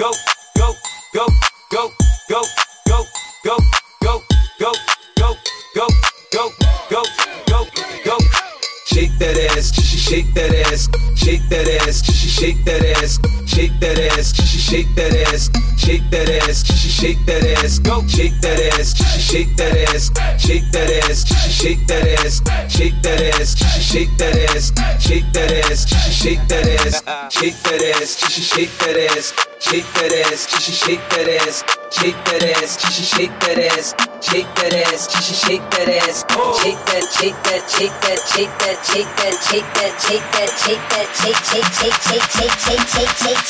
go, go, go, go, go, go, go, go, go, go, go, go, go, go, go. Shake that ass, shake that ass, shake that ass, shake that ass, shake that ass, she shake that ass, shake that ass, she shake that ass, go, shake that ass, she shake that ass, shake that ass, she shake that ass, shake that ass, shake that ass, shake that ass, shake that ass, shake that ass, shake that ass, shake that ass, shake that ass, shake that ass, shake that ass, shake that ass, shake that ass, shake that, shake that, shake that, shake that, shake that, shake that, shake that, shake that, shake, shake, shake, shake, shake, shake, shake, shake,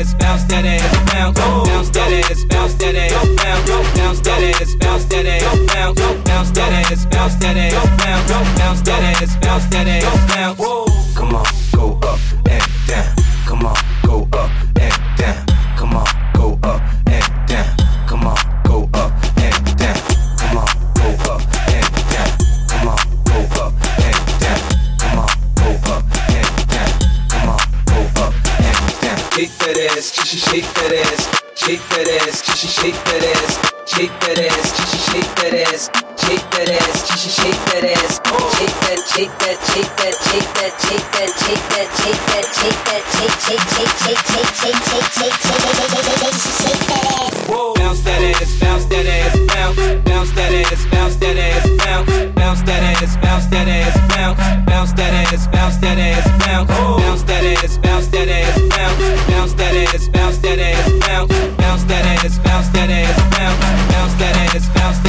ass, bounce that ass, bounce, bounce that ass, bounce that ass, bounce, bounce that ass, bounce that ass, bounce, bounce that ass, bounce that ass, bounce, bounce that ass, bounce that ass, bounce, bounce that ass, shake that ass, shake that ass, shake that ass, shake that ass, shake that ass, shake that ass, shake that ass, shake that, shake that, shake that, shake that, shake that, shake that, shake that, shake that, shake, shake, shake, shake, shake, shake, shake, shake, shake, shake that ass.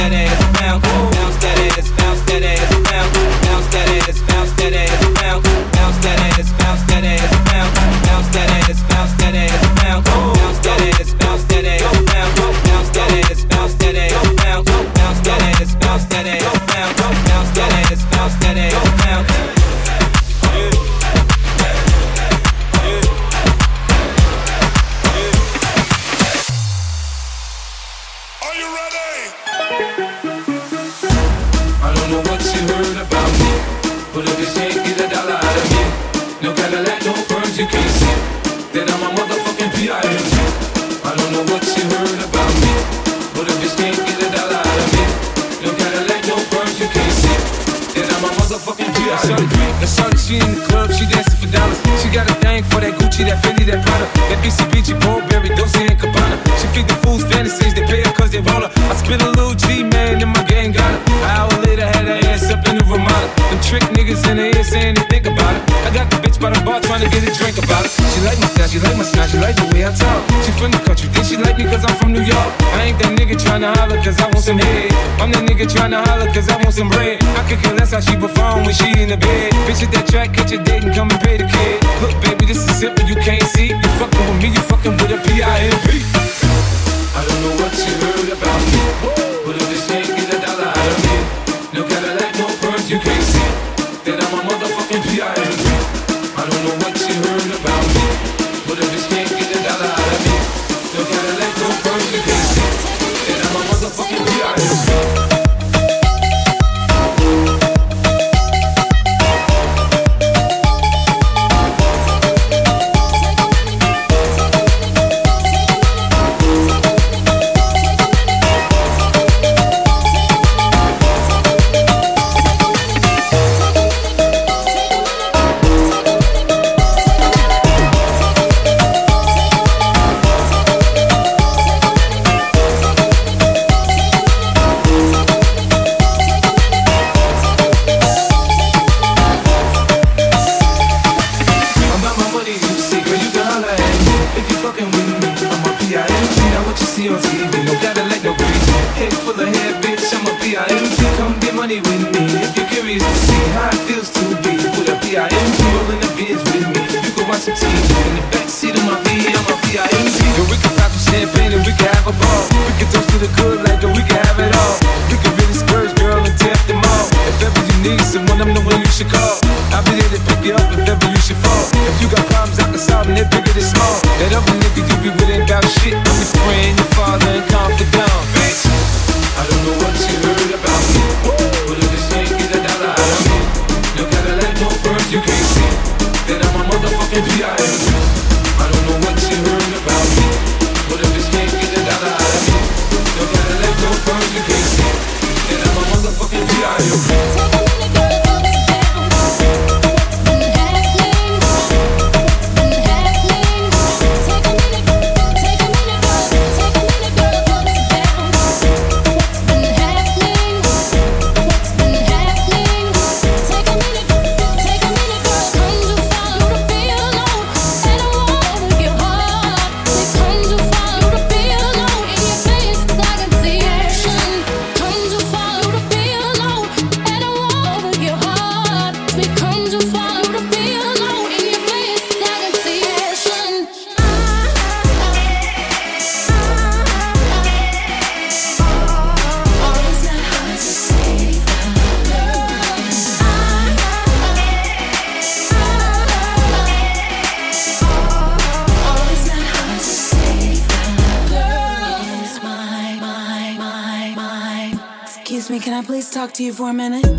That ass, bounce, some head. I'm that nigga tryna holler cause I want some bread. I could care less how she perform when she in the bed. Bitch at that track, catch a date and come and pay the kid. Look, baby, this is simple, you can't see. You fucking with me, you fucking with a P.I.M.P. TV, no Cadillac, no breezy. Head full of hair, bitch, I'm a P.I.M.G. Come get money with me if you're curious to see how it feels to be with a P.I.M.G. Rolling the beers with me. You can watch some TV in the backseat of my V. I'm a P.I.M.G. Yo, we can pop some champagne and we can have a ball. We can toast to the good life, and we can have it all. We can really spurge, girl, and tap them all. If ever you need someone, I'm the one you should call. I'll be there to pick you up if ever you should fall. If you got problems, I can solve them, they're bigger than small. That other nigga you be with ain't about shit. You for a minute?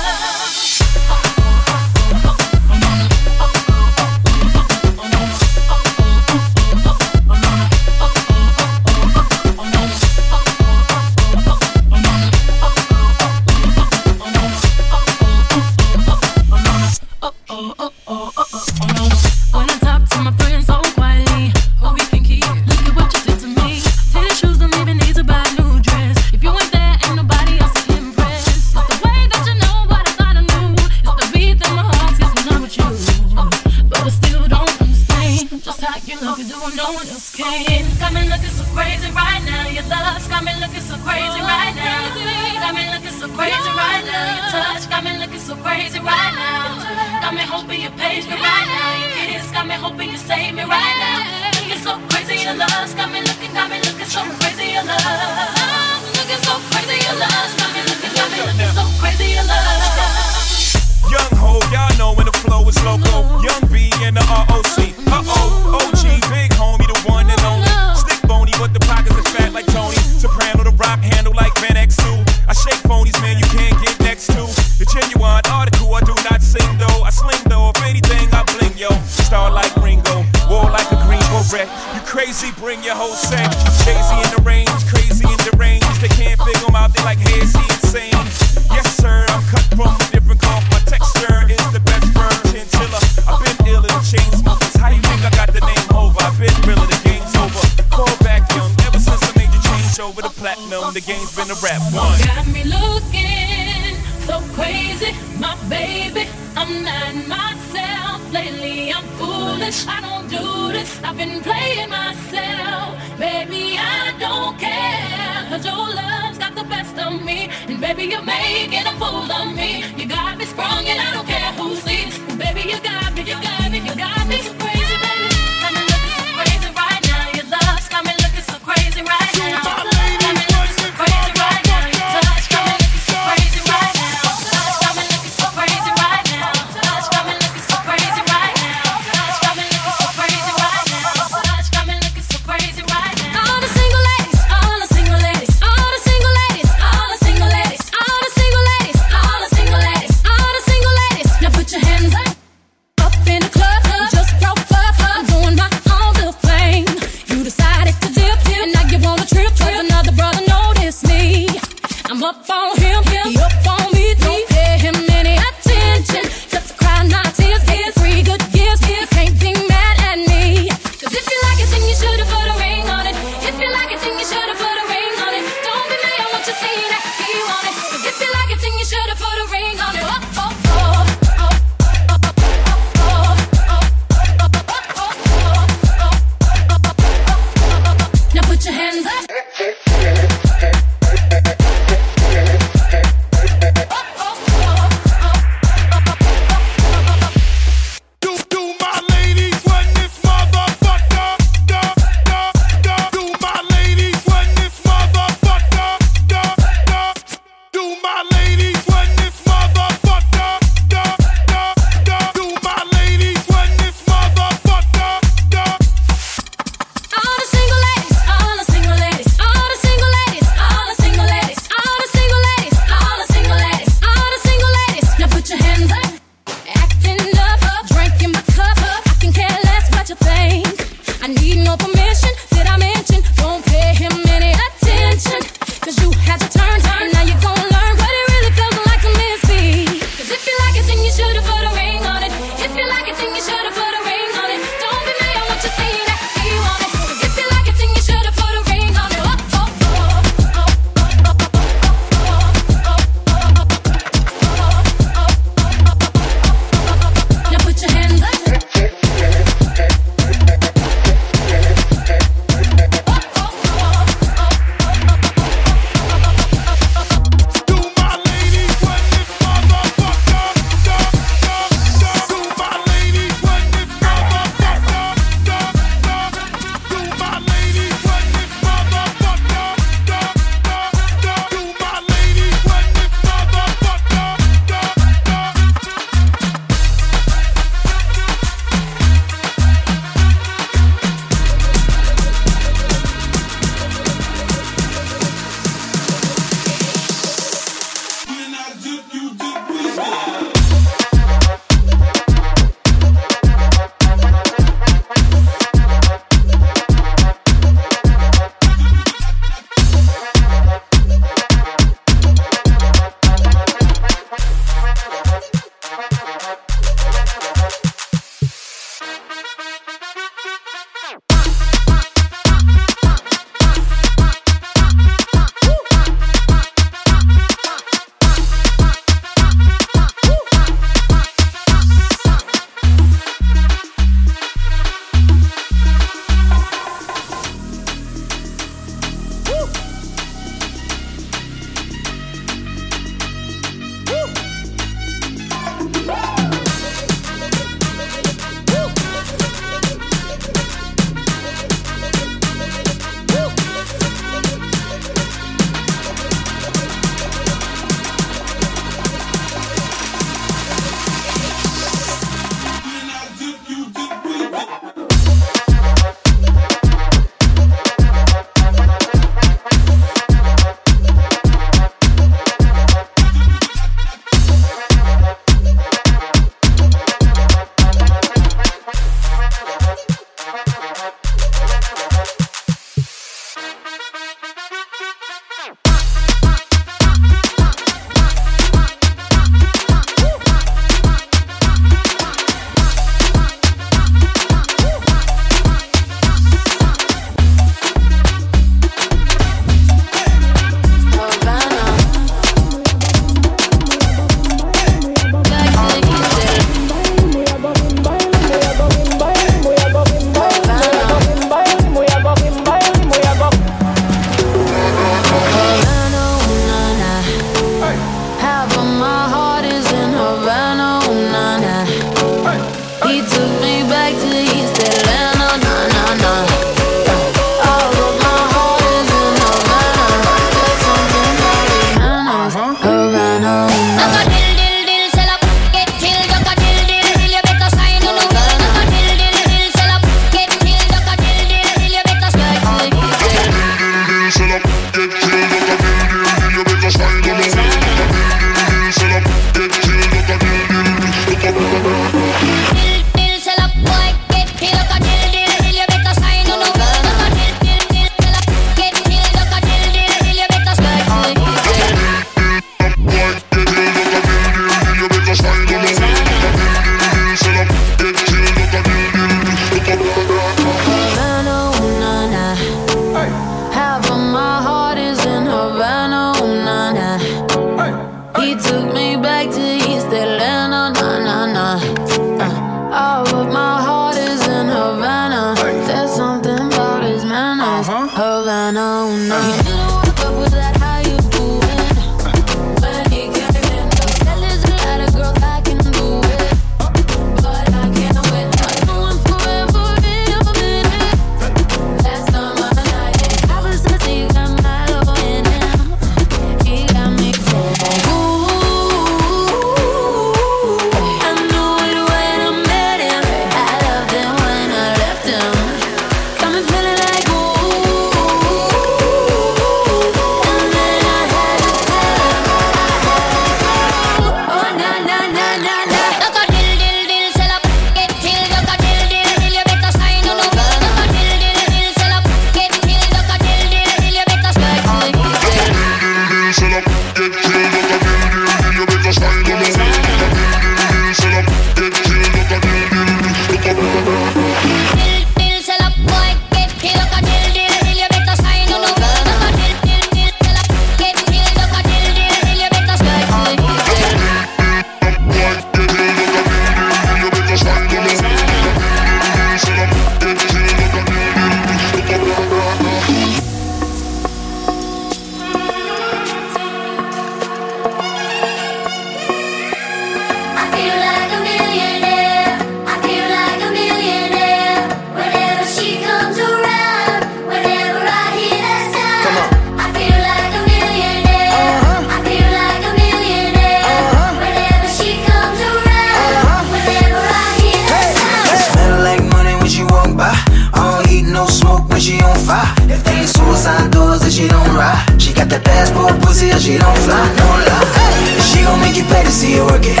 she on fire. If they suicide doors, then she don't ride. She got that passport pussy, and she don't fly, no lie. And she gon' make you pay to see her work it.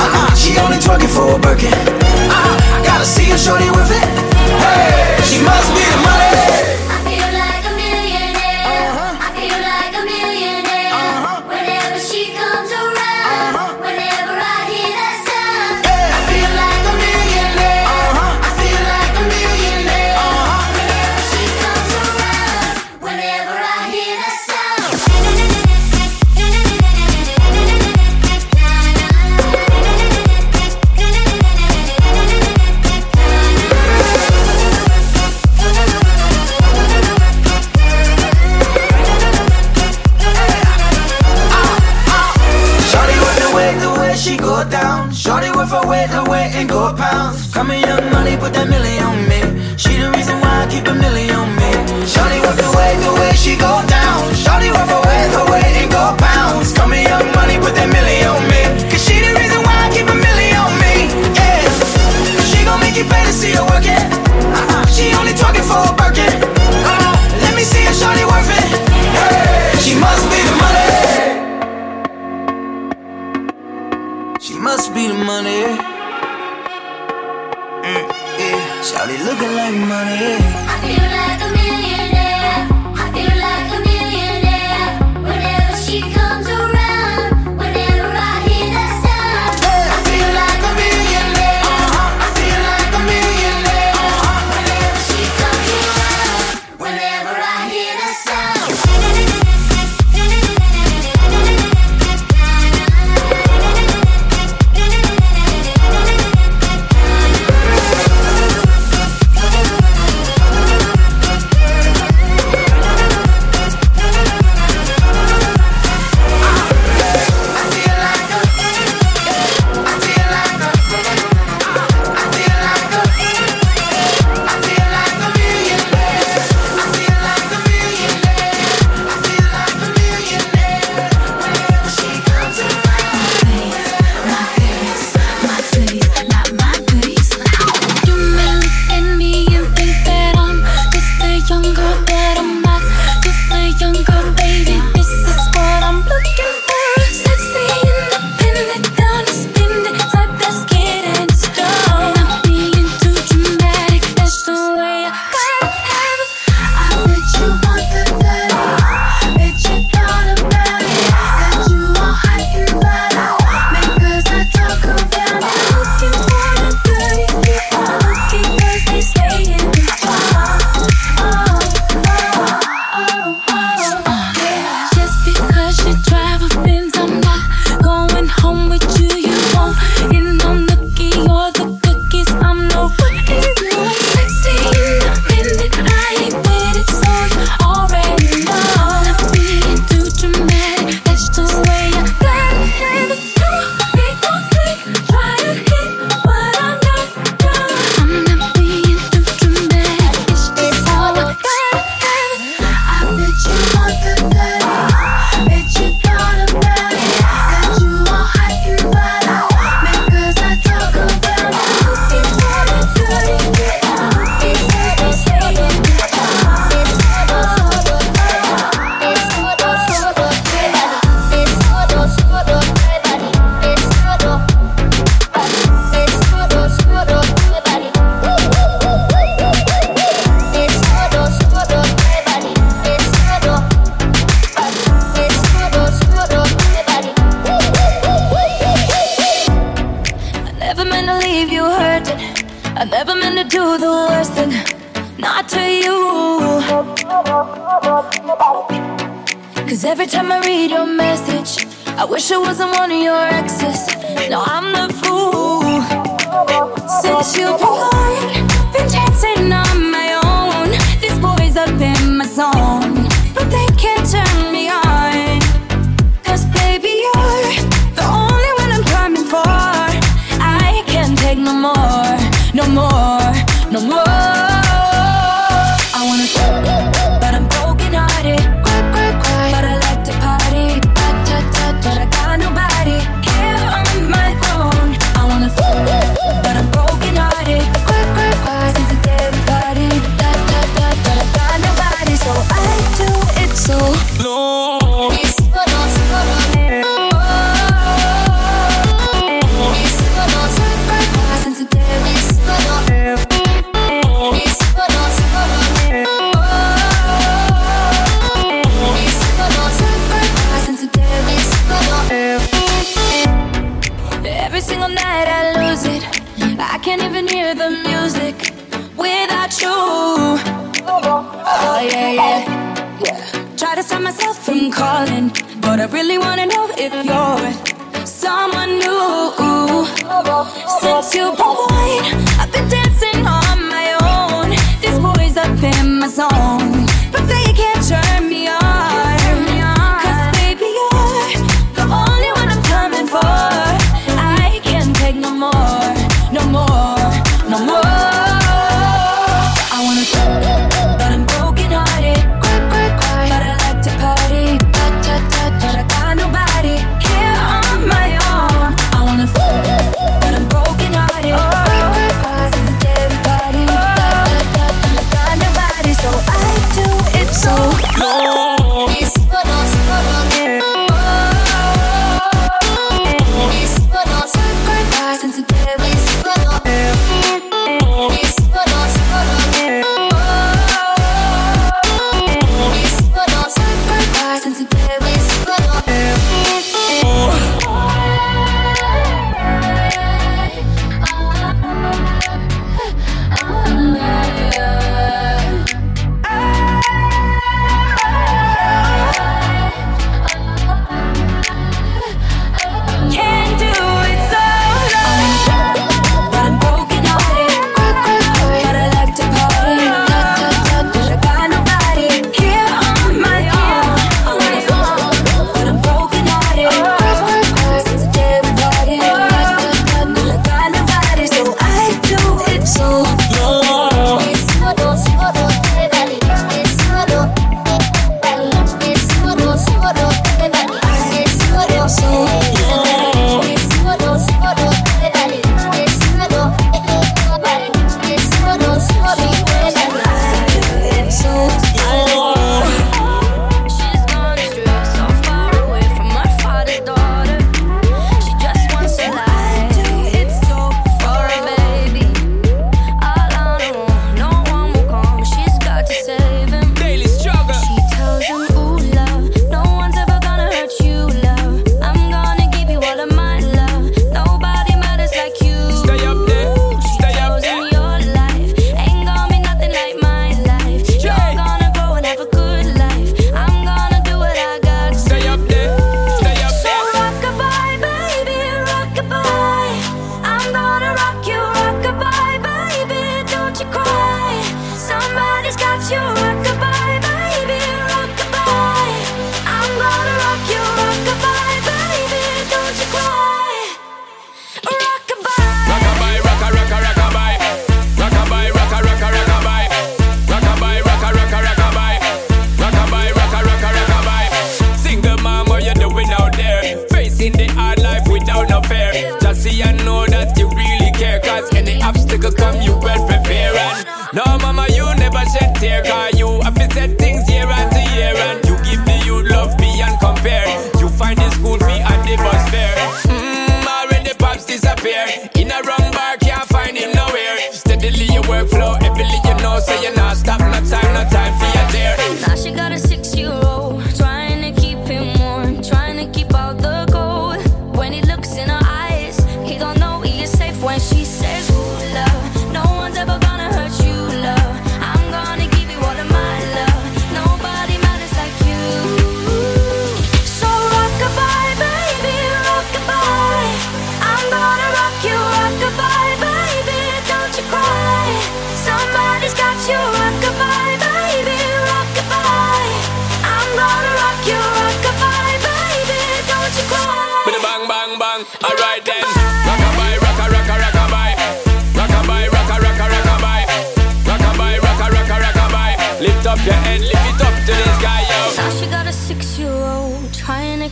Uh-uh, she only twerking for a Birkin. Uh-uh, gotta see her shorty with it. Hey, she must be the money.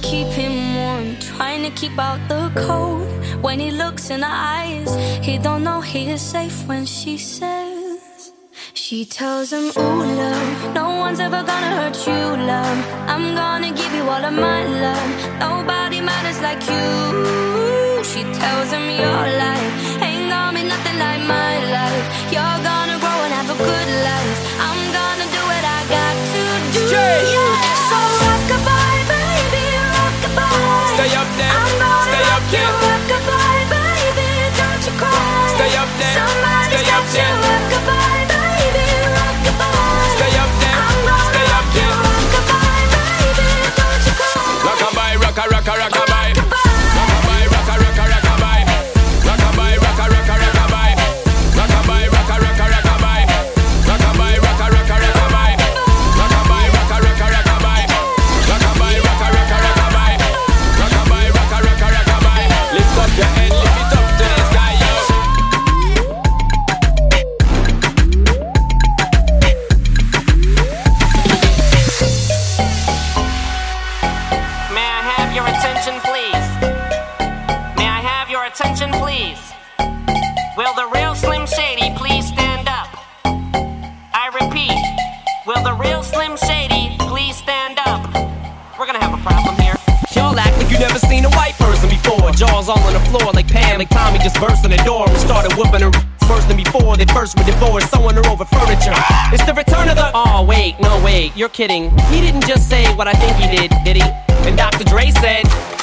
Keep him warm, trying to keep out the cold. When he looks in her eyes, he don't know he is safe when she says. She tells him, Ooh, love, no one's ever gonna hurt you, love. I'm gonna give you all of my love. Nobody matters like you. She tells him, Your life ain't gonna be nothing like my life. You're gonna grow and have a good life. I'm gonna do what I got to do. Straight. Like Tommy just burst in the door and started whooping her worse than before. They first were divorced, sewing her over furniture. It's the return of the. Oh wait, no wait, you're kidding. He didn't just say what I think he did, did he? And Dr. Dre said.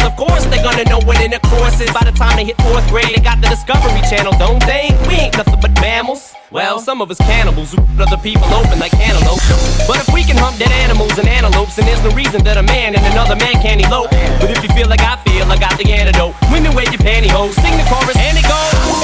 Of course, they're gonna know what intercourse is. By the time they hit fourth grade, they got the Discovery Channel, don't they? We ain't nothing but mammals. Well, some of us cannibals who other people open like antelopes. But if we can hump dead animals and antelopes, then there's no reason that a man and another man can't elope. But if you feel like I feel, I got the antidote. Women wave your pantyhose, sing the chorus, and it goes.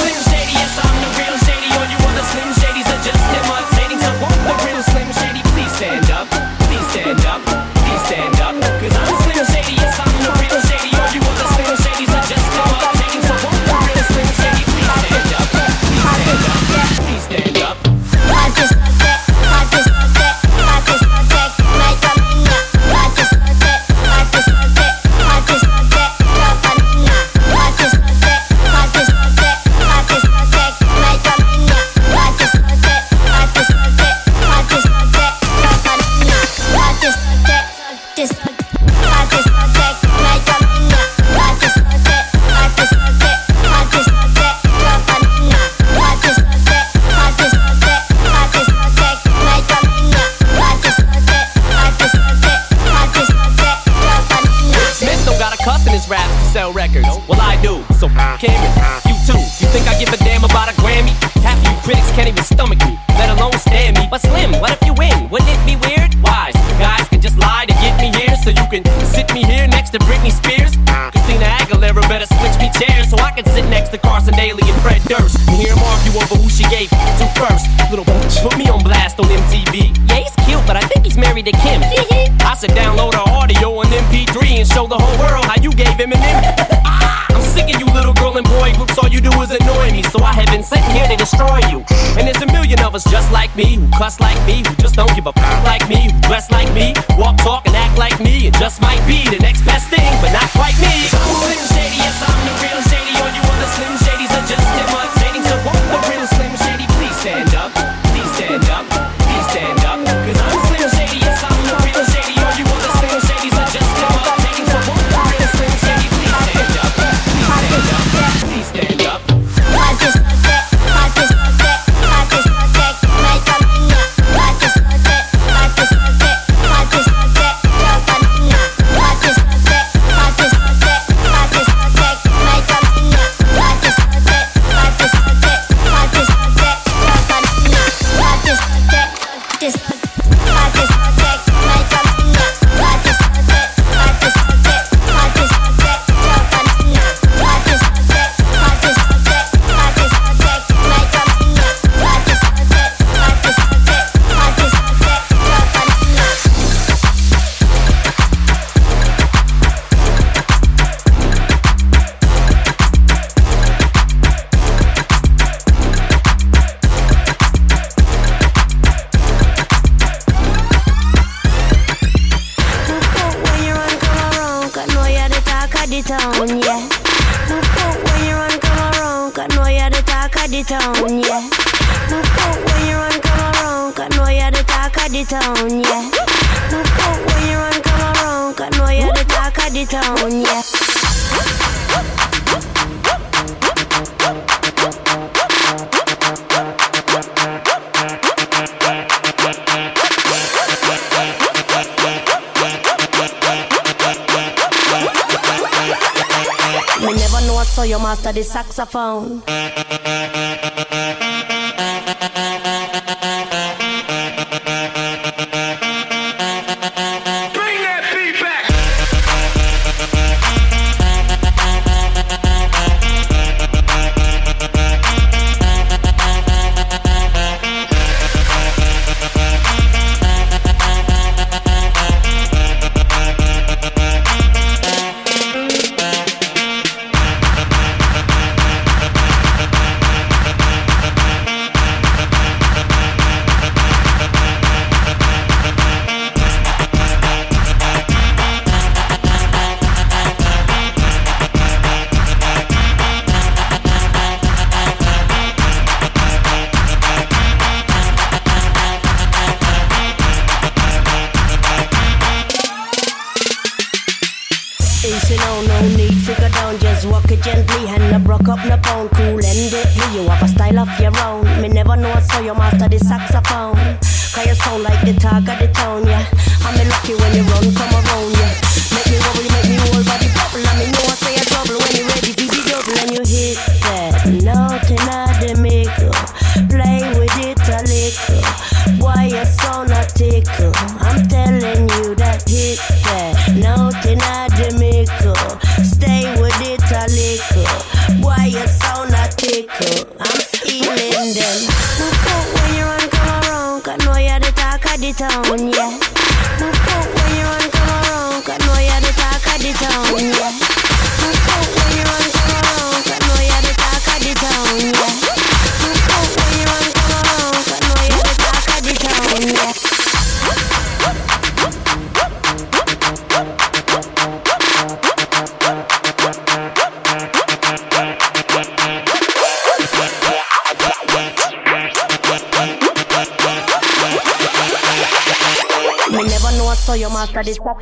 Records. Well, I do, so f him and you too. You think I give a damn about a Grammy? Half of you critics can't even stomach me, let alone stand me. But Slim, what if you win? Wouldn't it be weird? Wise you guys can just lie to get me here, so you can sit me here next to Britney Spears. Uh. Christina Aguilera better switch me chairs so I can sit next to Carson Daly and Fred Durst and hear them argue over who she gave it to first. Little bitch, put me on blast on MTV. Yeah, he's cute, but I think he's married to Kim. I said download her audio on MP3 and show the whole world how you gave him an M. Of you little girl and boy groups, all you do is annoy me. So I have been sent here to destroy you. And there's a million of us just like me, who cuss like me, who just don't give a f like me, who dress like me, walk, talk, and act like me. It just might be the next best thing, but not quite me.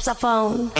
Saxophone.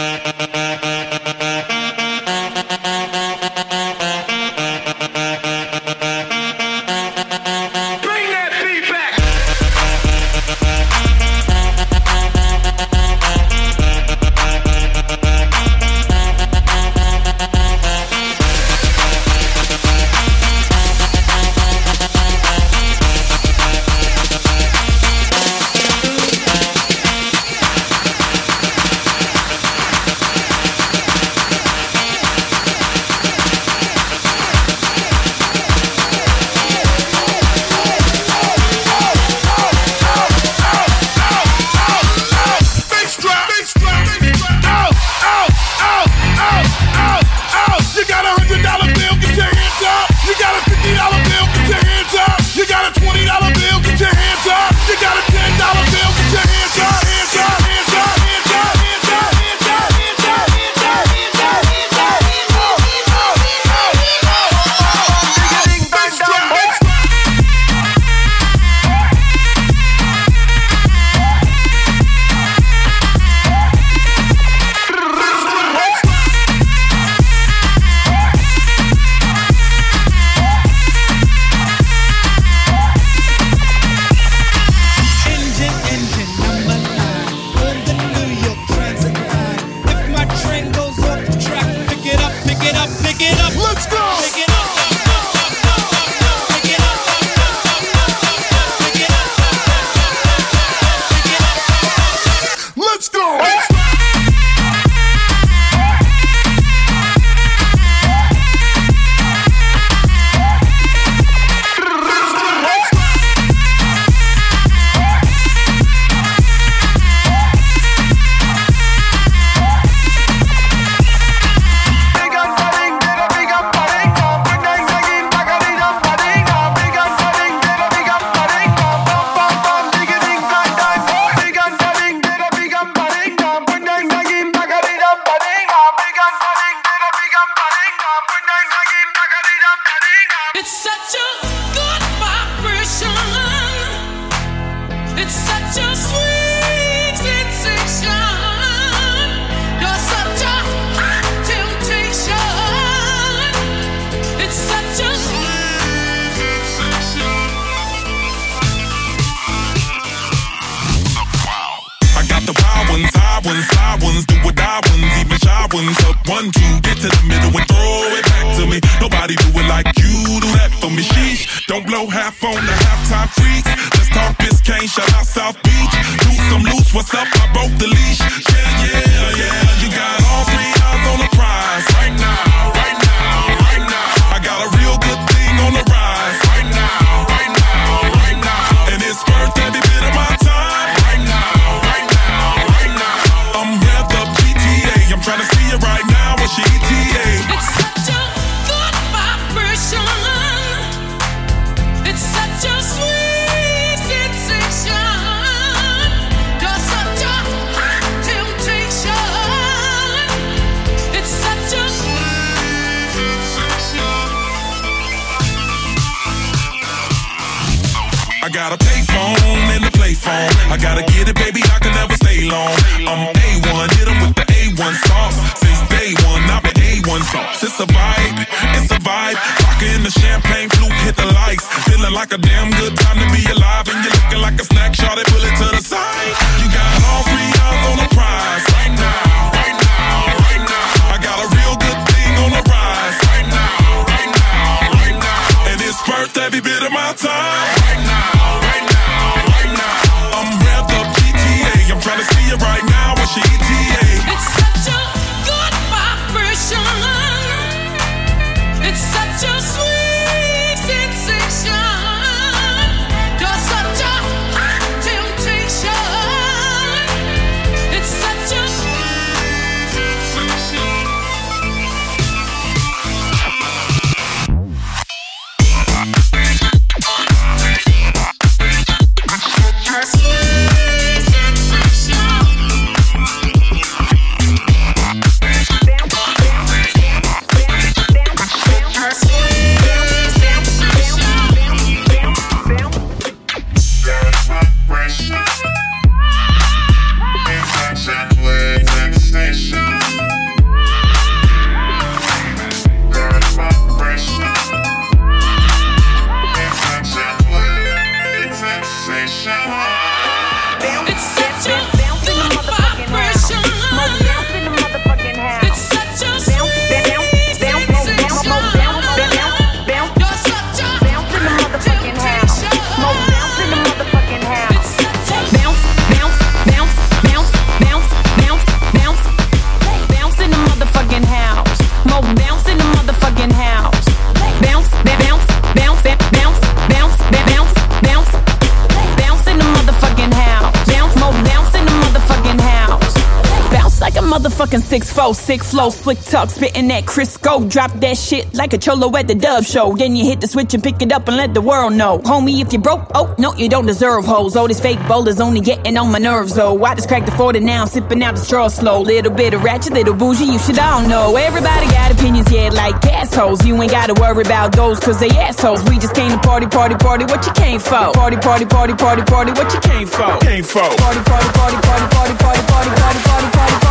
Sick flow, slick talk, spitting that Crisco. Drop that shit like a cholo at the dub show. Then you hit the switch and pick it up and let the world know. Homie, if you broke, oh, no, you don't deserve hoes. All this fake bowlers only getting on my nerves, though. I just cracked the 40 now, I'm sipping out the straw slow. Little bit of ratchet, little bougie, you should all know. Everybody got opinions, yeah, like assholes. You ain't gotta worry about those, cause they assholes. We just came to party, party, party, what you came for? Party, party, party, party, party, what you came for? Came for. Party, party, party, party, party, party, party, party, party, party,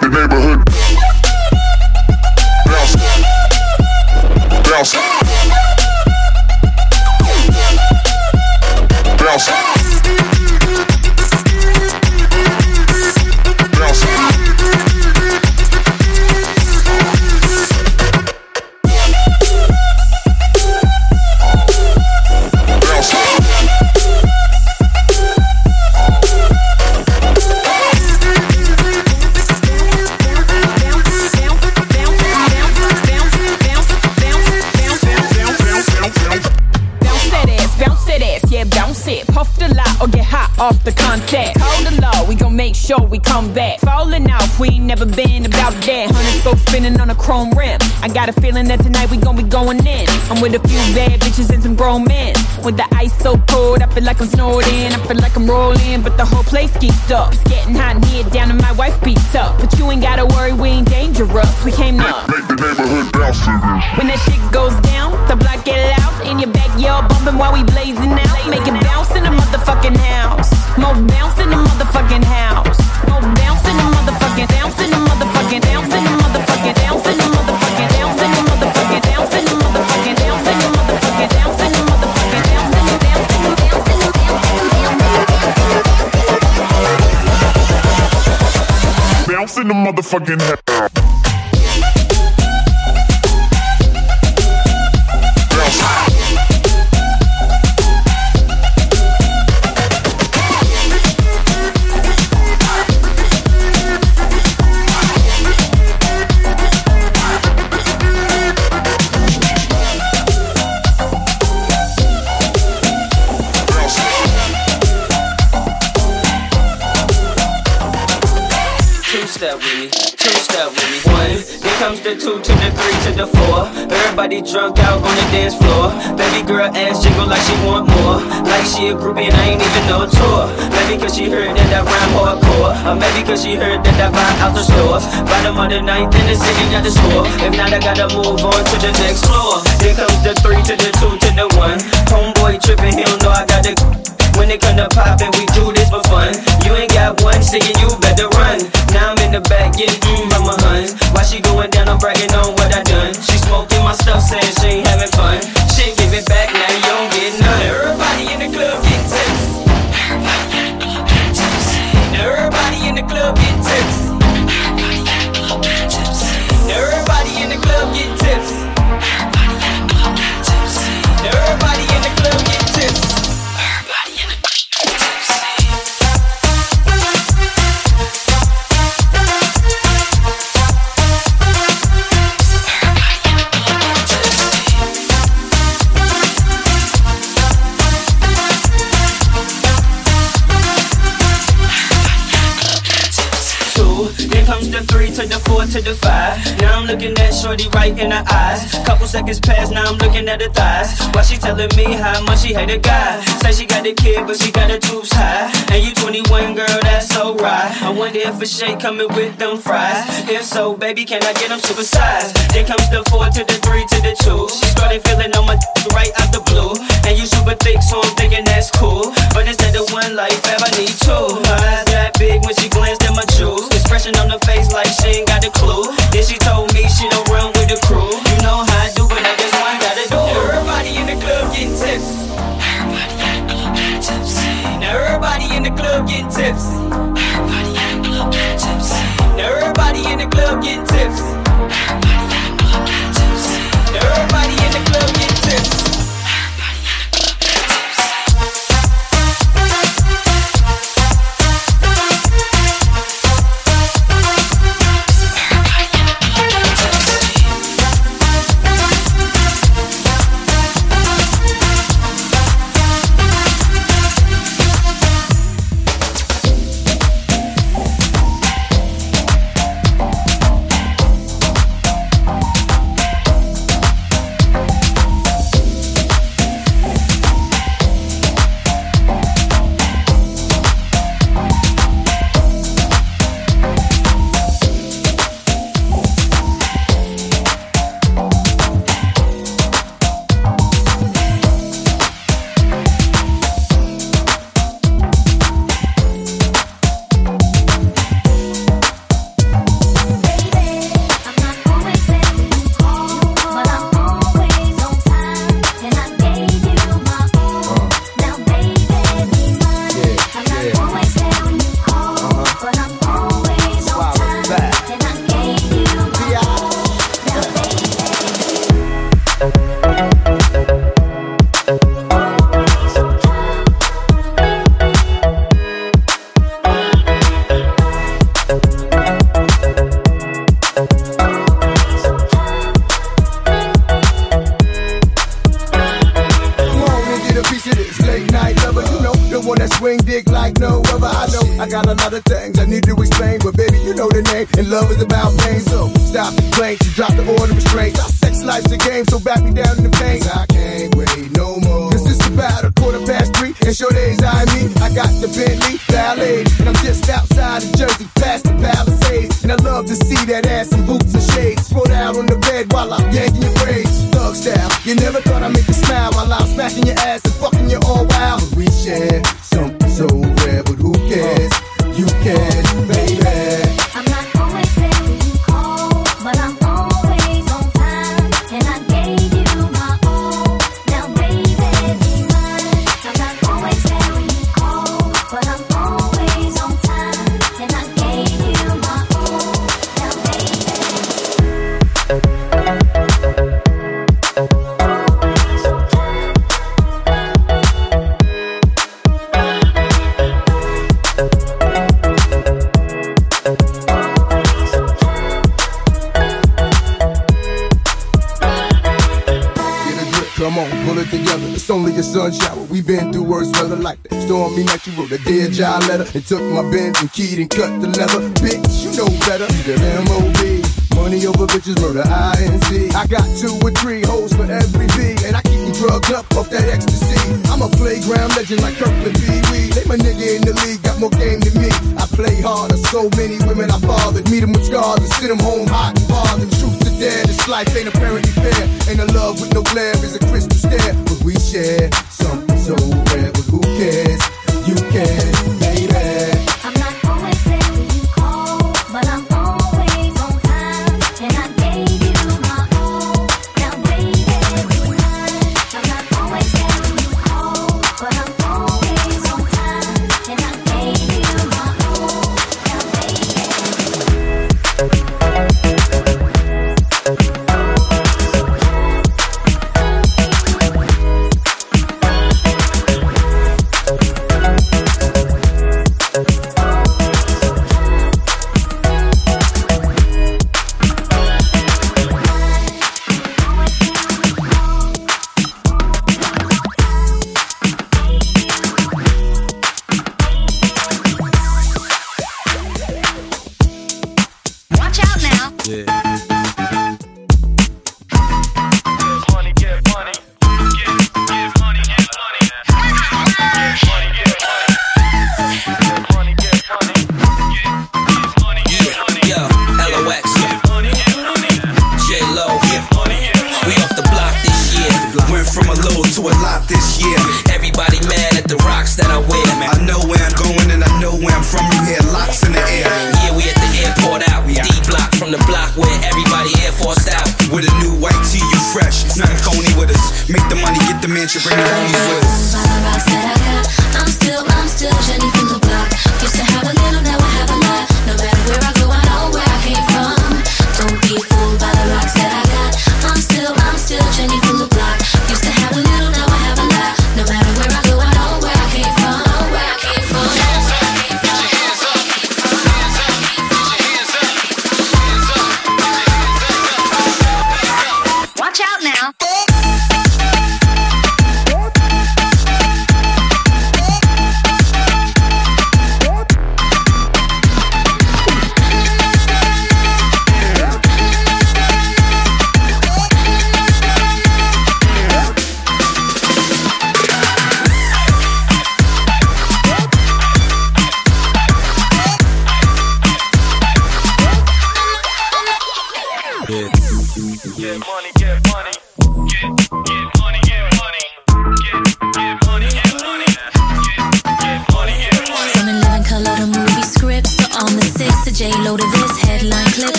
the neighborhood bounce. Bounce. Come back. Falling off, we ain't never been about that. Hundred scope spinning on a chrome rim. I got a feeling that tonight we gon' be going in. I'm with a few bad bitches and some grown men. With the ice so cold, I feel like I'm snorting. I feel like I'm rolling, but the whole place geeked up. It's getting hot in here, down and my wife beats up. But you ain't gotta worry, we ain't dangerous. We came up. Make the neighborhood bounce to this. When that shit goes down, the block get loud. In your backyard, bumping while we blazing out. Make it bounce in the motherfucking house. More bounce in the motherfucking house. Motherfucking, bounce in the motherfucking, bounce in the motherfucking, bounce in the motherfucking, bounce in the motherfucking, bounce in the motherfucking, bounce in the motherfucking, bounce in the motherfucking, bounce in the, bounce in the, bounce in the, bounce in the, Bounce in the motherfucking the two to the three to the four. Everybody drunk out on the dance floor. Baby girl ass jiggle like she want more. Like she a groupie and I ain't even a tour. Maybe cause she heard that I rhyme hardcore. Or maybe cause she heard that I buy out the stores. Bottom of the ninth and the city got the score. If not, I gotta move on to the next floor. Then comes the three to the two to the one. Homeboy tripping, he don't know I got the when it come to poppin', we do this for fun. You ain't got one singing, you better run. Now I'm in the back getting mm from my huns. While she going down, I'm bragging on much a guy. Say she got a kid, but she got her tubes high. And you 21, girl, that's so right. I wonder if a shake coming with them fries. If so, baby, can I get them supersized? Then comes the four to the three to the two. She started feeling on my right out the blue. And you super thick, so I'm thinking that's cool. But instead of one life, I need two. Her eyes that big when she glanced at my jewels. Expression on the face like she ain't got a clue. Then she told me she don't run with the crew. Everybody in the club getting tipsy. Everybody in the club getting tips.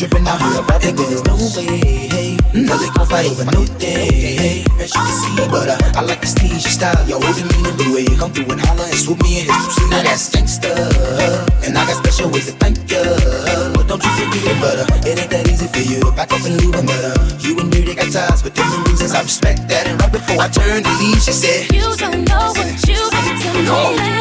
Tripping out here about that girl. No way, hey. No, they gon' fight over no day, hey. As you can see, but uh, I like the steeze, your style, your holding me in the way you come through and holler and swoop me in his juicy. Now that's gangsta, and I got special ways to thank ya. But don't you forget but uh, it ain't that easy for you to back up and leave But uh, you and me, they got ties, but different reasons. I respect that. And right before I turned to leave, she said, You don't know what you did to me. All I